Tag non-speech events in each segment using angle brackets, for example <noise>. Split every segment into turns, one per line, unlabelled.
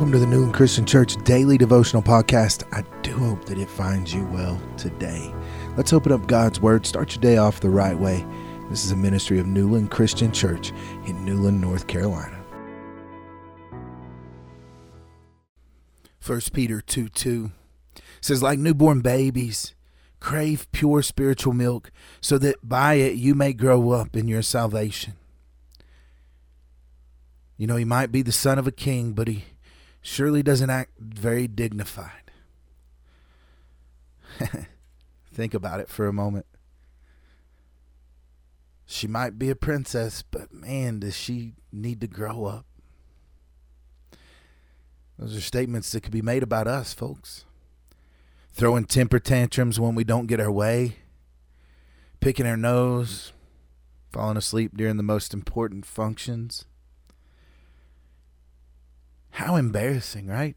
Welcome to the Newland Christian Church Daily Devotional Podcast. I do hope that it finds you well today. Let's open up God's Word. Start your day off the right way. This is a ministry of Newland Christian Church in Newland, North Carolina. 1 Peter 2 2 says, Like newborn babies, crave pure spiritual milk, so that by it you may grow up in your salvation. You know, he might be the son of a king, but he surely doesn't act very dignified. <laughs> Think about it for a moment. She might be a princess, but man, does she need to grow up. Those are statements that could be made about us, folks. Throwing temper tantrums when we don't get our way, picking our nose, falling asleep during the most important functions. How embarrassing, right?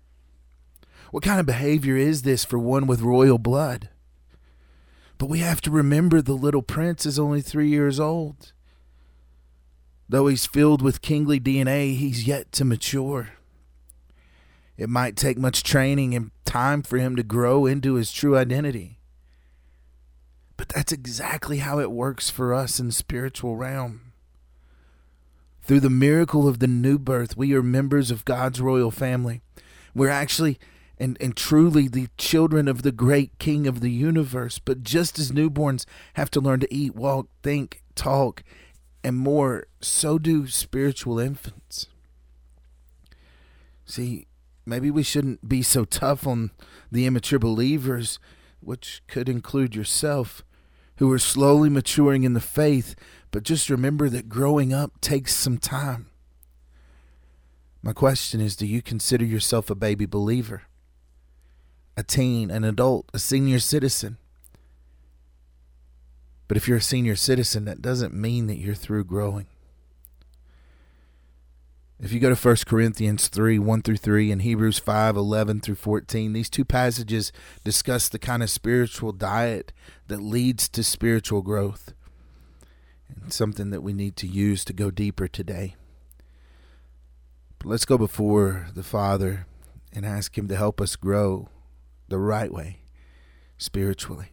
What kind of behavior is this for one with royal blood? But we have to remember the little prince is only three years old. Though he's filled with kingly DNA, he's yet to mature. It might take much training and time for him to grow into his true identity. But that's exactly how it works for us in the spiritual realm. Through the miracle of the new birth, we are members of God's royal family. We're actually and, and truly the children of the great King of the universe. But just as newborns have to learn to eat, walk, think, talk, and more, so do spiritual infants. See, maybe we shouldn't be so tough on the immature believers, which could include yourself, who are slowly maturing in the faith, but just remember that growing up takes some time. My question is Do you consider yourself a baby believer? A teen, an adult, a senior citizen? But if you're a senior citizen, that doesn't mean that you're through growing. If you go to 1 Corinthians 3 1 through 3 and Hebrews 5 11 through 14, these two passages discuss the kind of spiritual diet that leads to spiritual growth something that we need to use to go deeper today. But let's go before the Father and ask Him to help us grow the right way spiritually.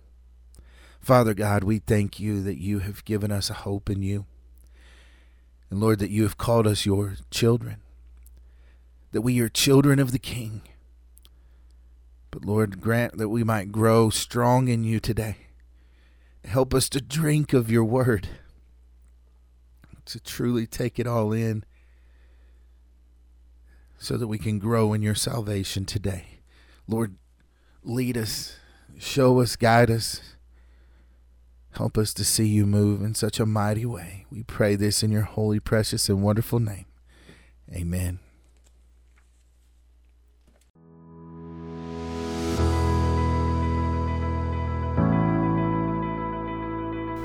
Father God, we thank you that you have given us a hope in you. And Lord, that you have called us your children, that we are children of the King. But Lord, grant that we might grow strong in you today. Help us to drink of your word to truly take it all in so that we can grow in your salvation today. Lord, lead us, show us, guide us. Help us to see you move in such a mighty way. We pray this in your holy, precious, and wonderful name. Amen.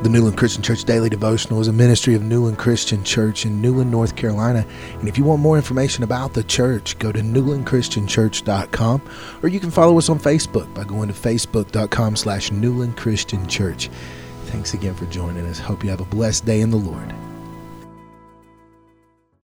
The Newland Christian Church Daily Devotional is a ministry of Newland Christian Church in Newland, North Carolina. And if you want more information about the church, go to newlandchristianchurch.com or you can follow us on Facebook by going to facebook.com slash Newland Christian Church. Thanks again for joining us. Hope you have a blessed day in the Lord.